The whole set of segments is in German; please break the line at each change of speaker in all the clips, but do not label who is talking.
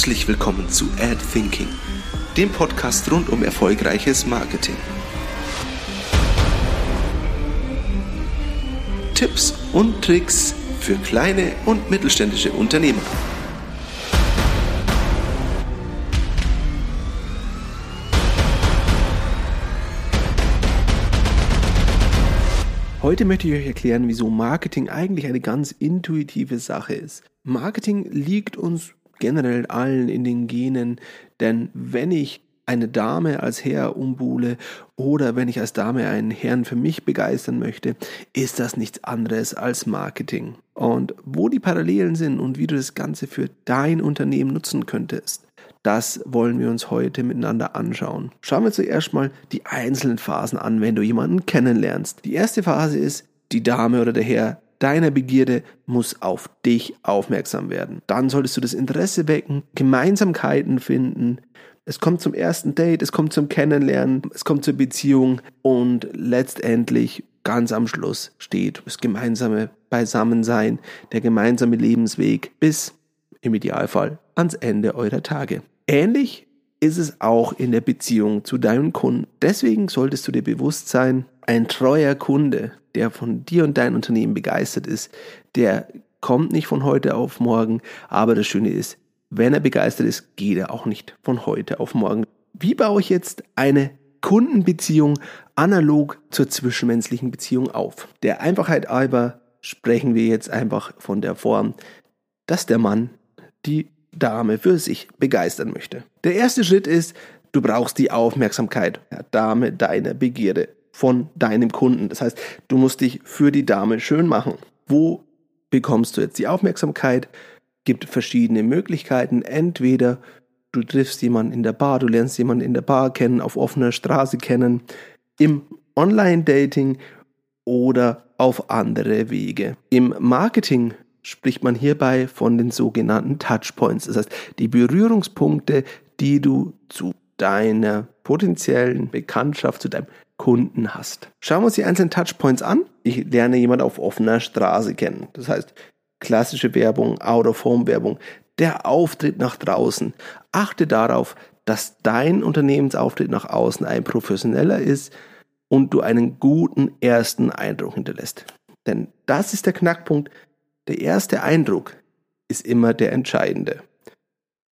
Herzlich willkommen zu Ad Thinking, dem Podcast rund um erfolgreiches Marketing. Tipps und Tricks für kleine und mittelständische Unternehmen. Heute möchte ich euch erklären, wieso Marketing eigentlich eine ganz intuitive Sache ist. Marketing liegt uns generell allen in den Genen. Denn wenn ich eine Dame als Herr umbuhle oder wenn ich als Dame einen Herrn für mich begeistern möchte, ist das nichts anderes als Marketing. Und wo die Parallelen sind und wie du das Ganze für dein Unternehmen nutzen könntest, das wollen wir uns heute miteinander anschauen. Schauen wir zuerst mal die einzelnen Phasen an, wenn du jemanden kennenlernst. Die erste Phase ist, die Dame oder der Herr deiner Begierde muss auf dich aufmerksam werden. Dann solltest du das Interesse wecken, Gemeinsamkeiten finden. Es kommt zum ersten Date, es kommt zum Kennenlernen, es kommt zur Beziehung und letztendlich ganz am Schluss steht das gemeinsame Beisammensein, der gemeinsame Lebensweg bis im Idealfall ans Ende eurer Tage. Ähnlich ist es auch in der Beziehung zu deinen Kunden. Deswegen solltest du dir bewusst sein, ein treuer Kunde, der von dir und deinem Unternehmen begeistert ist, der kommt nicht von heute auf morgen, aber das Schöne ist, wenn er begeistert ist, geht er auch nicht von heute auf morgen. Wie baue ich jetzt eine Kundenbeziehung analog zur zwischenmenschlichen Beziehung auf? Der Einfachheit halber sprechen wir jetzt einfach von der Form, dass der Mann die Dame für sich begeistern möchte. Der erste Schritt ist, du brauchst die Aufmerksamkeit der Dame deiner Begierde von deinem Kunden. Das heißt, du musst dich für die Dame schön machen. Wo bekommst du jetzt die Aufmerksamkeit? Gibt verschiedene Möglichkeiten. Entweder du triffst jemanden in der Bar, du lernst jemanden in der Bar kennen, auf offener Straße kennen, im Online-Dating oder auf andere Wege. Im Marketing spricht man hierbei von den sogenannten Touchpoints. Das heißt, die Berührungspunkte, die du zu deiner potenziellen Bekanntschaft, zu deinem Kunden hast. Schauen wir uns die einzelnen Touchpoints an. Ich lerne jemanden auf offener Straße kennen. Das heißt, klassische Werbung, Out-of-Home-Werbung, der Auftritt nach draußen. Achte darauf, dass dein Unternehmensauftritt nach außen ein professioneller ist und du einen guten ersten Eindruck hinterlässt. Denn das ist der Knackpunkt, der erste Eindruck ist immer der entscheidende.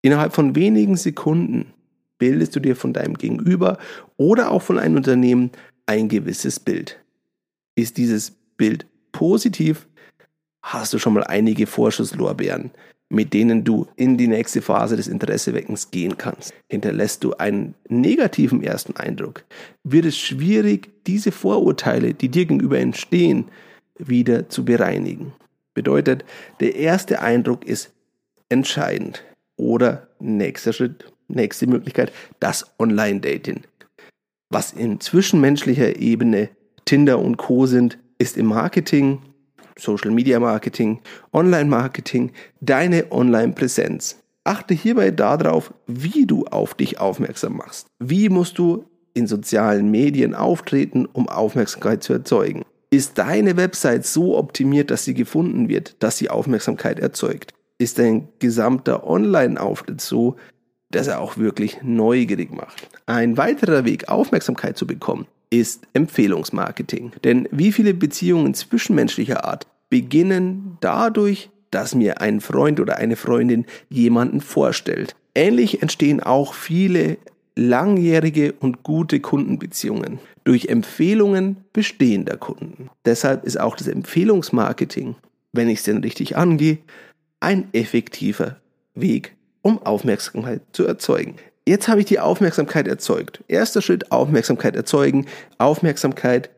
Innerhalb von wenigen Sekunden bildest du dir von deinem Gegenüber oder auch von einem Unternehmen ein gewisses Bild. Ist dieses Bild positiv, hast du schon mal einige Vorschusslorbeeren, mit denen du in die nächste Phase des Interesseweckens gehen kannst. Hinterlässt du einen negativen ersten Eindruck, wird es schwierig, diese Vorurteile, die dir gegenüber entstehen, wieder zu bereinigen. Bedeutet, der erste Eindruck ist entscheidend. Oder nächster Schritt, nächste Möglichkeit, das Online-Dating. Was in zwischenmenschlicher Ebene Tinder und Co sind, ist im Marketing, Social Media Marketing, Online Marketing, deine Online-Präsenz. Achte hierbei darauf, wie du auf dich aufmerksam machst. Wie musst du in sozialen Medien auftreten, um Aufmerksamkeit zu erzeugen? Ist deine Website so optimiert, dass sie gefunden wird, dass sie Aufmerksamkeit erzeugt? Ist dein gesamter Online-Auftritt so, dass er auch wirklich neugierig macht? Ein weiterer Weg, Aufmerksamkeit zu bekommen, ist Empfehlungsmarketing. Denn wie viele Beziehungen zwischenmenschlicher Art beginnen dadurch, dass mir ein Freund oder eine Freundin jemanden vorstellt. Ähnlich entstehen auch viele langjährige und gute Kundenbeziehungen durch Empfehlungen bestehender Kunden. Deshalb ist auch das Empfehlungsmarketing, wenn ich es denn richtig angehe, ein effektiver Weg, um Aufmerksamkeit zu erzeugen. Jetzt habe ich die Aufmerksamkeit erzeugt. Erster Schritt, Aufmerksamkeit erzeugen. Aufmerksamkeit,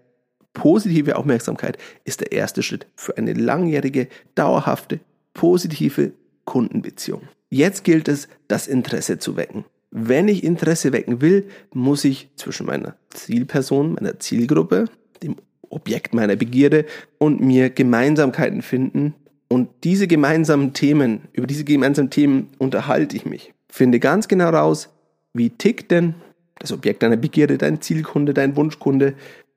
positive Aufmerksamkeit ist der erste Schritt für eine langjährige, dauerhafte, positive Kundenbeziehung. Jetzt gilt es, das Interesse zu wecken. Wenn ich Interesse wecken will, muss ich zwischen meiner Zielperson, meiner Zielgruppe, dem Objekt meiner Begierde und mir Gemeinsamkeiten finden. Und diese gemeinsamen Themen, über diese gemeinsamen Themen unterhalte ich mich. Finde ganz genau raus, wie tickt denn das Objekt deiner Begierde, dein Zielkunde, dein Wunschkunde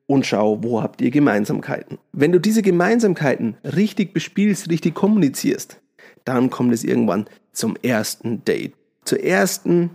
und schau, wo habt ihr Gemeinsamkeiten. Wenn du diese Gemeinsamkeiten richtig bespielst, richtig kommunizierst, dann kommt es irgendwann zum ersten Date zur ersten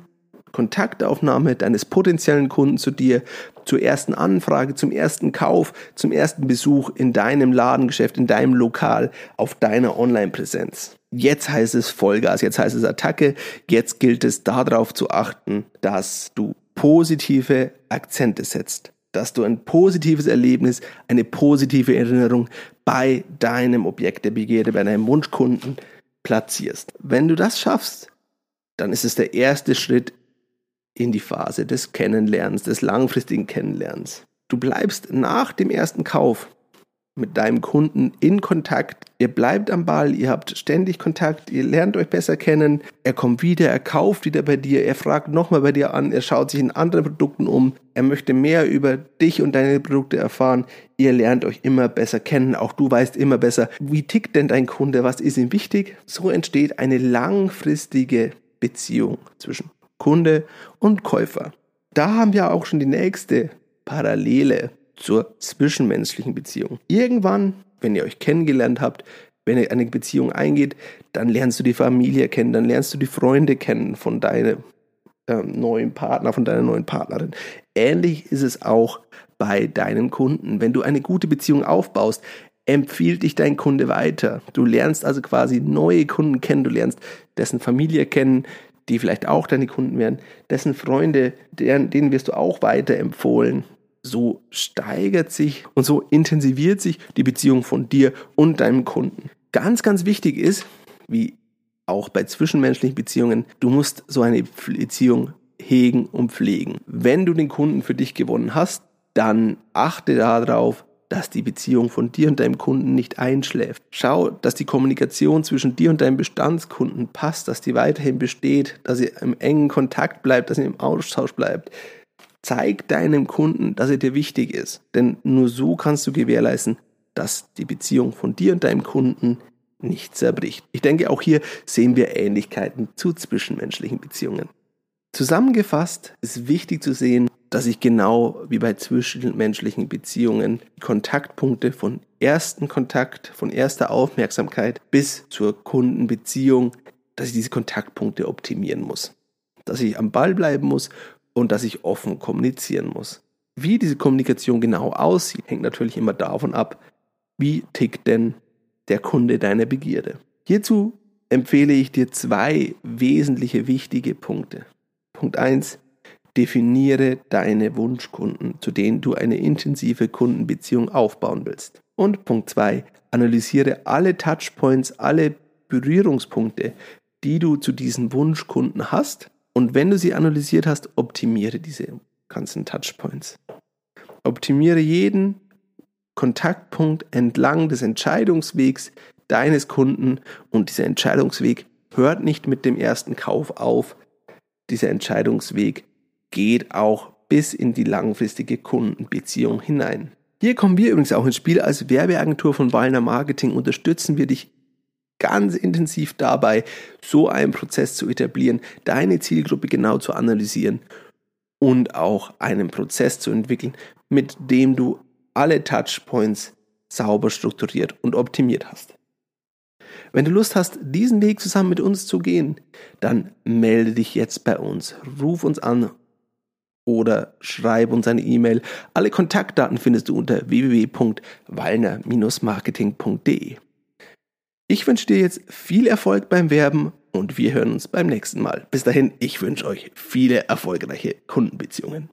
Kontaktaufnahme deines potenziellen Kunden zu dir, zur ersten Anfrage, zum ersten Kauf, zum ersten Besuch in deinem Ladengeschäft, in deinem Lokal, auf deiner Online-Präsenz. Jetzt heißt es Vollgas, jetzt heißt es Attacke, jetzt gilt es darauf zu achten, dass du positive Akzente setzt, dass du ein positives Erlebnis, eine positive Erinnerung bei deinem Objekt der Begierde, bei deinem Wunschkunden platzierst. Wenn du das schaffst, dann ist es der erste Schritt in die Phase des Kennenlernens, des langfristigen Kennenlernens. Du bleibst nach dem ersten Kauf mit deinem Kunden in Kontakt. Ihr bleibt am Ball, ihr habt ständig Kontakt, ihr lernt euch besser kennen. Er kommt wieder, er kauft wieder bei dir, er fragt nochmal bei dir an, er schaut sich in anderen Produkten um, er möchte mehr über dich und deine Produkte erfahren. Ihr lernt euch immer besser kennen, auch du weißt immer besser, wie tickt denn dein Kunde, was ist ihm wichtig. So entsteht eine langfristige Beziehung zwischen Kunde und Käufer. Da haben wir auch schon die nächste Parallele zur zwischenmenschlichen Beziehung. Irgendwann, wenn ihr euch kennengelernt habt, wenn ihr eine Beziehung eingeht, dann lernst du die Familie kennen, dann lernst du die Freunde kennen von deinem ähm, neuen Partner, von deiner neuen Partnerin. Ähnlich ist es auch bei deinen Kunden. Wenn du eine gute Beziehung aufbaust, empfiehlt dich dein Kunde weiter. Du lernst also quasi neue Kunden kennen, du lernst dessen Familie kennen, die vielleicht auch deine Kunden werden, dessen Freunde, deren, denen wirst du auch weiterempfohlen. So steigert sich und so intensiviert sich die Beziehung von dir und deinem Kunden. Ganz, ganz wichtig ist, wie auch bei zwischenmenschlichen Beziehungen, du musst so eine Beziehung hegen und pflegen. Wenn du den Kunden für dich gewonnen hast, dann achte darauf, dass die Beziehung von dir und deinem Kunden nicht einschläft. Schau, dass die Kommunikation zwischen dir und deinem Bestandskunden passt, dass die weiterhin besteht, dass ihr im engen Kontakt bleibt, dass ihr im Austausch bleibt. Zeig deinem Kunden, dass er dir wichtig ist. Denn nur so kannst du gewährleisten, dass die Beziehung von dir und deinem Kunden nicht zerbricht. Ich denke, auch hier sehen wir Ähnlichkeiten zu zwischenmenschlichen Beziehungen. Zusammengefasst ist wichtig zu sehen, dass ich genau wie bei zwischenmenschlichen Beziehungen Kontaktpunkte von ersten Kontakt, von erster Aufmerksamkeit bis zur Kundenbeziehung, dass ich diese Kontaktpunkte optimieren muss. Dass ich am Ball bleiben muss und dass ich offen kommunizieren muss. Wie diese Kommunikation genau aussieht, hängt natürlich immer davon ab, wie tickt denn der Kunde deiner Begierde. Hierzu empfehle ich dir zwei wesentliche wichtige Punkte. Punkt eins Definiere deine Wunschkunden, zu denen du eine intensive Kundenbeziehung aufbauen willst. Und Punkt 2. Analysiere alle Touchpoints, alle Berührungspunkte, die du zu diesen Wunschkunden hast. Und wenn du sie analysiert hast, optimiere diese ganzen Touchpoints. Optimiere jeden Kontaktpunkt entlang des Entscheidungswegs deines Kunden und dieser Entscheidungsweg hört nicht mit dem ersten Kauf auf. Dieser Entscheidungsweg geht auch bis in die langfristige Kundenbeziehung hinein. Hier kommen wir übrigens auch ins Spiel. Als Werbeagentur von Wallner Marketing unterstützen wir dich ganz intensiv dabei, so einen Prozess zu etablieren, deine Zielgruppe genau zu analysieren und auch einen Prozess zu entwickeln, mit dem du alle Touchpoints sauber strukturiert und optimiert hast. Wenn du Lust hast, diesen Weg zusammen mit uns zu gehen, dann melde dich jetzt bei uns. Ruf uns an oder schreib uns eine E-Mail. Alle Kontaktdaten findest du unter www.wallner-marketing.de. Ich wünsche dir jetzt viel Erfolg beim Werben und wir hören uns beim nächsten Mal. Bis dahin, ich wünsche euch viele erfolgreiche Kundenbeziehungen.